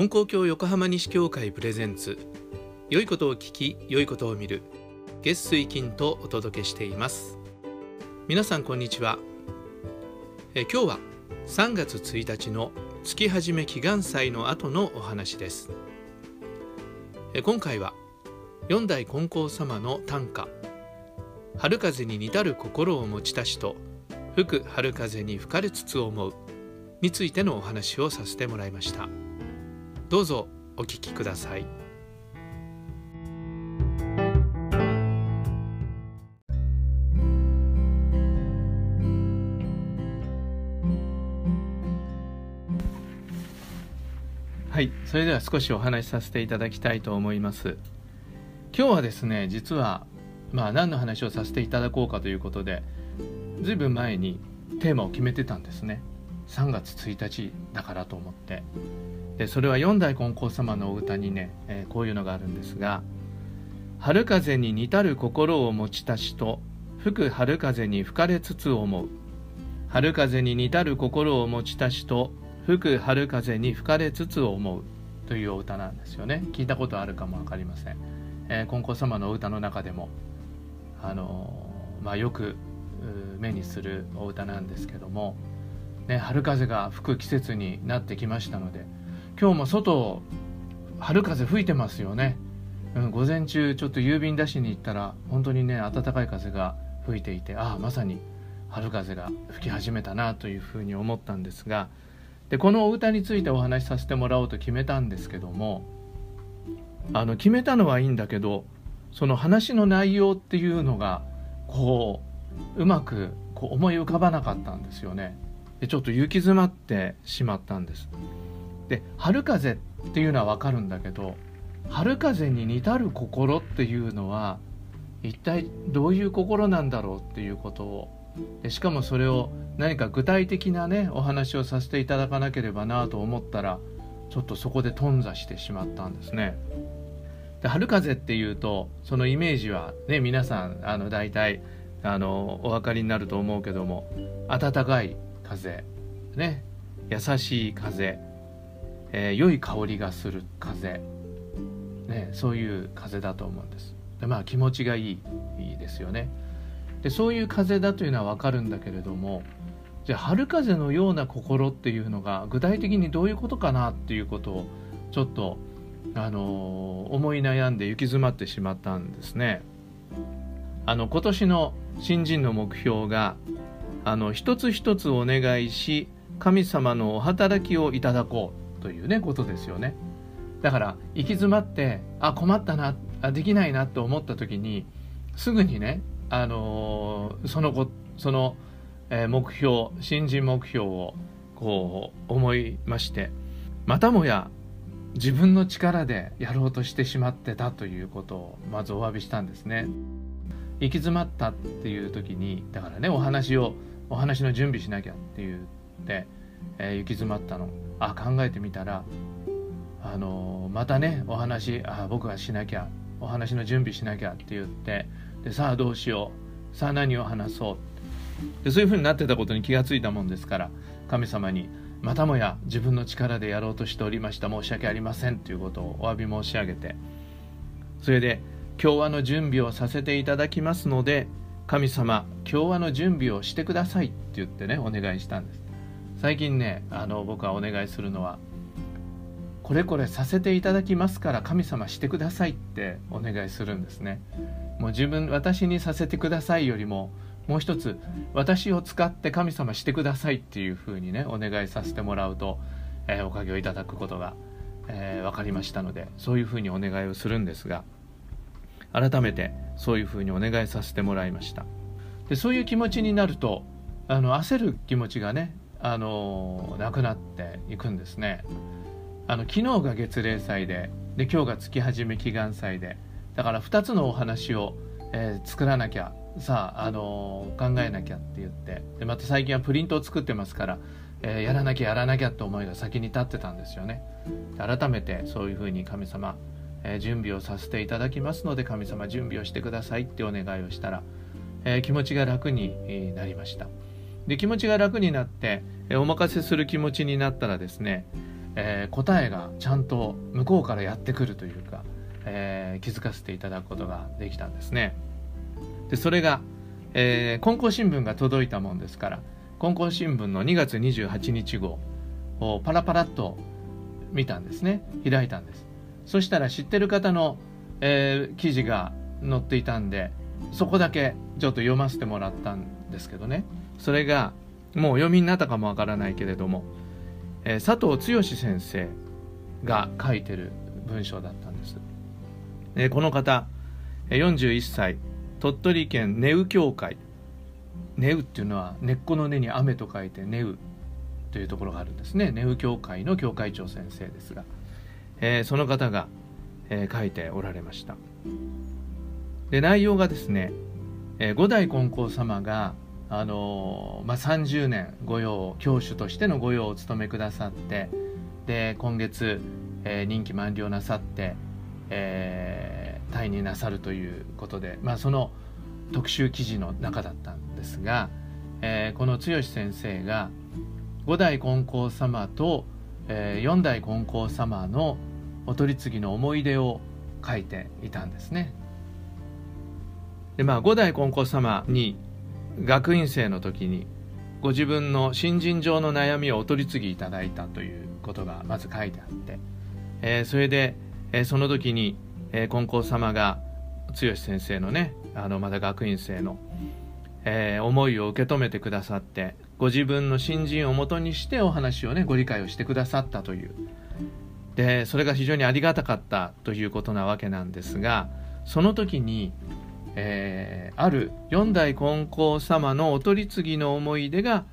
本光教横浜西教会プレゼンツ。良いことを聞き良いことを見る。月水金とお届けしています。皆さんこんにちは。え今日は3月1日の月始め祈願祭の後のお話です。え今回は四代金光様の短歌。春風に似たる心を持ちたしと吹く春風に吹かれつつ思う。についてのお話をさせてもらいました。どうぞお聞きください。はいそれでは少しお話しさせていただきたいと思います。今日はですね実はまあ何の話をさせていただこうかということでずいぶん前にテーマを決めてたんですね。3月1日だからと思って。でそれは四代金光様のお歌にね、えー、こういうのがあるんですが「春風に似たる心を持ちたしと吹く春風に吹かれつつ思う」「春風に似たる心を持ちたしと吹く春風に吹かれつつ思う」というお歌なんですよね。聞いたことあるかも分かりません、えー、金光様のお歌の中でもあのー、まあ、よく目にするお歌なんですけども、ね、春風が吹く季節になってきましたので今日も外春風吹いてますよね、うん、午前中ちょっと郵便出しに行ったら本当にね暖かい風が吹いていてああまさに春風が吹き始めたなというふうに思ったんですがでこのお歌についてお話しさせてもらおうと決めたんですけどもあの決めたのはいいんだけどその話の内容っていうのがこううまくこう思い浮かばなかったんですよね。でちょっと行き詰まってしまったんです。で春風っていうのは分かるんだけど春風に似たる心っていうのは一体どういう心なんだろうっていうことをでしかもそれを何か具体的なねお話をさせていただかなければなと思ったらちょっとそこで頓挫してしまったんですね。で春風っていうとそのイメージはね皆さんあの大体あのお分かりになると思うけども暖かい風ね優しい風、えー、良い香りがする風、ね、そういう風だと思うんです。でまあ気持ちがいいいいですよね。でそういう風だというのは分かるんだけれどもじゃあ春風のような心っていうのが具体的にどういうことかなっていうことをちょっとあの思い悩んで行き詰まってしまったんですね。あの今年の新人の目標があの一つ一つお願いし神様のお働きをいただこう。というねことですよね。だから行き詰まってあ困ったなあできないなと思った時にすぐにねあのそのこその、えー、目標新人目標をこう思いましてまたもや自分の力でやろうとしてしまってたということをまずお詫びしたんですね。行き詰まったっていう時にだからねお話をお話の準備しなきゃって言って、えー、行き詰まったのあ考えてみたらあの、またねお話あ僕はしなきゃお話の準備しなきゃって言ってでさあどうしよう。さあ何を話そう。でそういうふうになってたことに気がついたもんですから神様にまたもや自分の力でやろうとしておりました。申し訳ありませんということをお詫び申し上げて。それで今日はの準備をさせていただきますので神様今日はの準備をしてくださいって言ってねお願いしたんです。最近ねあの僕はお願いするのはこれこれさせていただきますから神様してくださいってお願いするんですね。もう自分私にさせてくださいよりももう一つ私を使って神様してくださいっていうふうにねお願いさせてもらうと、えー、おかげをいただくことが、えー、分かりましたのでそういうふうにお願いをするんですが改めてそういうふうにお願いさせてもらいました。でそういう気持ちになるとあの焦る気持ちがねあのなくなっていくんですね。あの昨日が月例祭でで今日が月始め祈願祭で。だから2つのお話を、えー、作らなきゃさあ、あのー、考えなきゃって言って。でまた最近はプリントを作ってますから、えー、やらなきゃやらなきゃって思いが先に立ってたんですよね。改めてそういうふうに神様、えー、準備をさせていただきますので神様準備をしてくださいってお願いをしたら、え気持ちが楽になりました。で気持ちが楽になって、えお任せする気持ちになったらですねえー、答えがちゃんと向こうからやってくるというか、えー、気づかせていただくことができたんですね。でそれが、えー、金光新聞が届いたもんですから金光新聞の2月28日号をパラパラっと見たんですね。開いたんです。そしたら知ってる方の、えー、記事が載っていたんでそこだけちょっと読ませてもらったんですけどね。それがもうお読みになったかもわからないけれども、えー、佐藤剛先生が書いてる文章だったんです、えー、この方41歳鳥取県根羽教会。根羽っていうのは根っこの根に雨と書いて根羽というところがあるんですね。根羽教会の教会長先生ですが、えー、その方が、えー、書いておられました。で内容がですね、えー、五代金光様があの、まあ、30年御用教主としての御用を務めくださってで今月、えー、任期満了なさって、えー、退任なさるということで、まあ、その特集記事の中だったんですが、えー、この剛先生が五代金光様と、えー、四代金光様のお取り次ぎの思い出を書いていたんですね。でまあ五代金光様に学院生の時にご自分の新人上の悩みをお取り次ぎいただいたということがまず書いてあって、えー、それで、えー、その時に、えー、金光様が剛先生のねあのまだ学院生の、えー、思いを受け止めてくださってご自分の新人をもとにしてお話をねご理解をしてくださったという。でそれが非常にありがたかったということなわけなんですがその時にえー、ある四代金光様のお取り次ぎの思い出が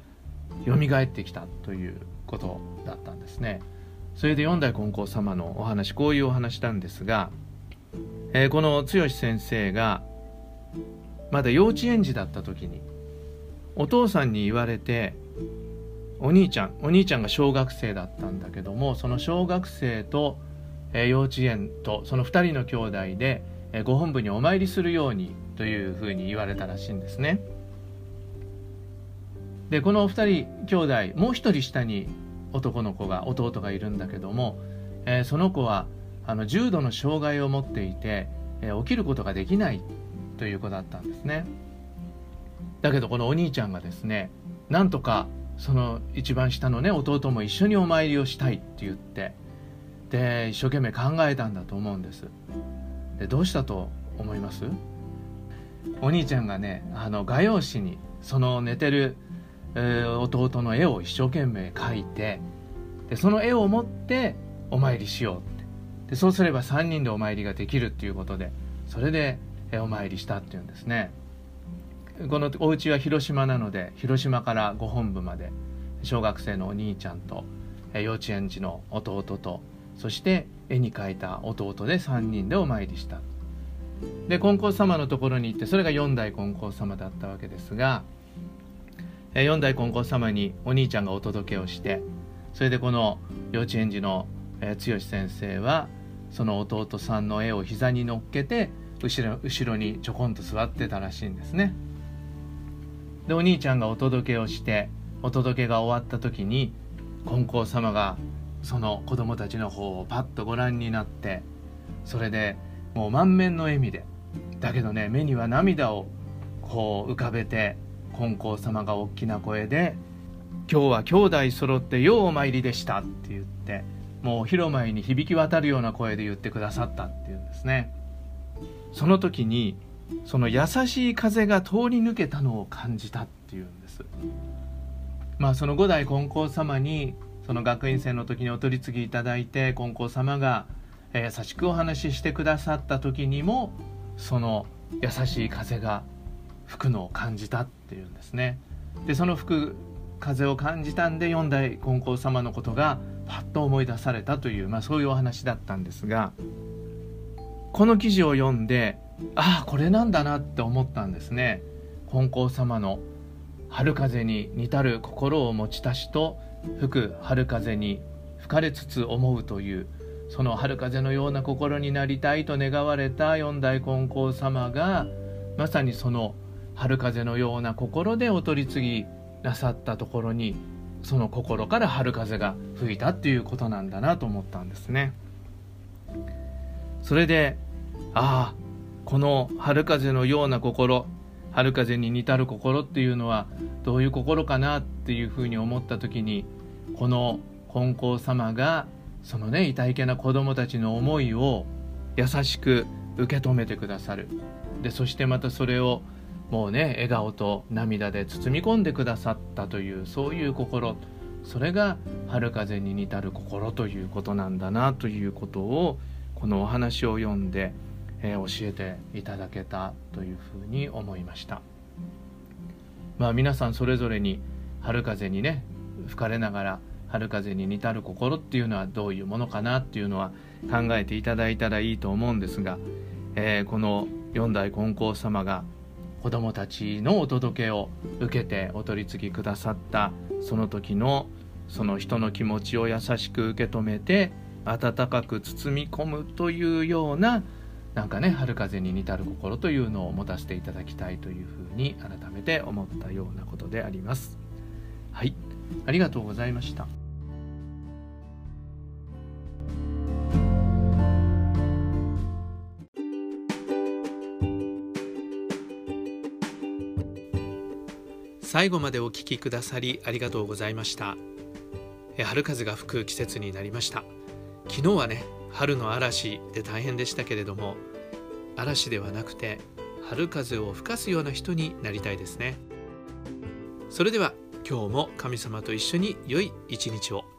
蘇ってきたということだったんですね。それで四代金光様のお話こういうお話なんですが、えー、この剛先生がまだ幼稚園児だった時にお父さんに言われてお兄ちゃんお兄ちゃんが小学生だったんだけどもその小学生と、えー、幼稚園とその2人の兄弟でご本部にお参りするようにというふうに言われたらしいんですね。でこのお2人兄弟もう一人下に男の子が弟がいるんだけども、えー、その子はあの重度の障害を持っていて、えー、起きることができないという子だったんですね。だけどこのお兄ちゃんがですねなんとかその一番下のね弟も一緒にお参りをしたいって言ってで一生懸命考えたんだと思うんです。でどうしたと思います？お兄ちゃんがねあの画用紙にその寝てる、えー、弟の絵を一生懸命描いてでその絵を持ってお参りしようって。でそうすれば3人でお参りができるっていうことでそれでお参りしたっていうんですね。このお家は広島なので広島からご本部まで小学生のお兄ちゃんと幼稚園児の弟とそして絵に描いた弟で3人でお参りした。で金光様のところに行ってそれが四代金光様だったわけですが四代金光様にお兄ちゃんがお届けをしてそれでこの幼稚園児の剛先生はその弟さんの絵を膝に乗っけて後ろ後ろにちょこんと座ってたらしいんですね。でお兄ちゃんがお届けをしてお届けが終わった時に金光様がその子供たちの方をパッとご覧になってそれでもう満面の笑みでだけどね目には涙をこう浮かべて金光様が大きな声で「今日は兄弟揃ってようお参りでした」って言ってもう広間に響き渡るような声で言ってくださったっていうんですね。その時にその優しい風が通り抜けたのを感じたっていうんです。まあその五代金光様にその学院生の時にお取り次ぎいただいて金光様が優しくお話ししてくださった時にもその優しい風が吹くのを感じたっていうんですね。でその吹く風を感じたんで四代金光様のことがパッと思い出されたという、まあ、そういうお話だったんですがこの記事を読んでああこれなんだなって思ったんですね。金光様の春風に似たる心を持ちたしと吹く春風に吹かれつつ思うというその春風のような心になりたいと願われた四代金光様がまさにその春風のような心でお取り次ぎなさったところにその心から春風が吹いたっていうことなんだなと思ったんですね。それでああこの春風のような心春風に似たる心っていうのはどういう心かなっていうふうに思った時にこの金光様がそのね痛いけな子供たちの思いを優しく受け止めてくださる。でそしてまたそれをもうね笑顔と涙で包み込んでくださったというそういう心。それが春風に似たる心ということなんだなということをこのお話を読んで、えー、教えていただけたというふうに思いました。まあ皆さんそれぞれに春風にね吹かれながら春風に似たる心っていうのはどういうものかなっていうのは考えていただいたらいいと思うんですが、えー、この四代金光様が子供たちのお届けを受けてお取り次ぎくださったその時のその人の気持ちを優しく受け止めて温かく包み込むというようななんかね春風に似たる心というのを持たせていただきたいというふうに改めて思ったようなことであります。はいありがとうございました。最後までお聞きくださりありがとうございました。春風が吹く季節になりました。昨日はね春の嵐で大変でしたけれども嵐ではなくて春風を吹かすような人になりたいですね。それでは今日も神様と一緒に良い一日を。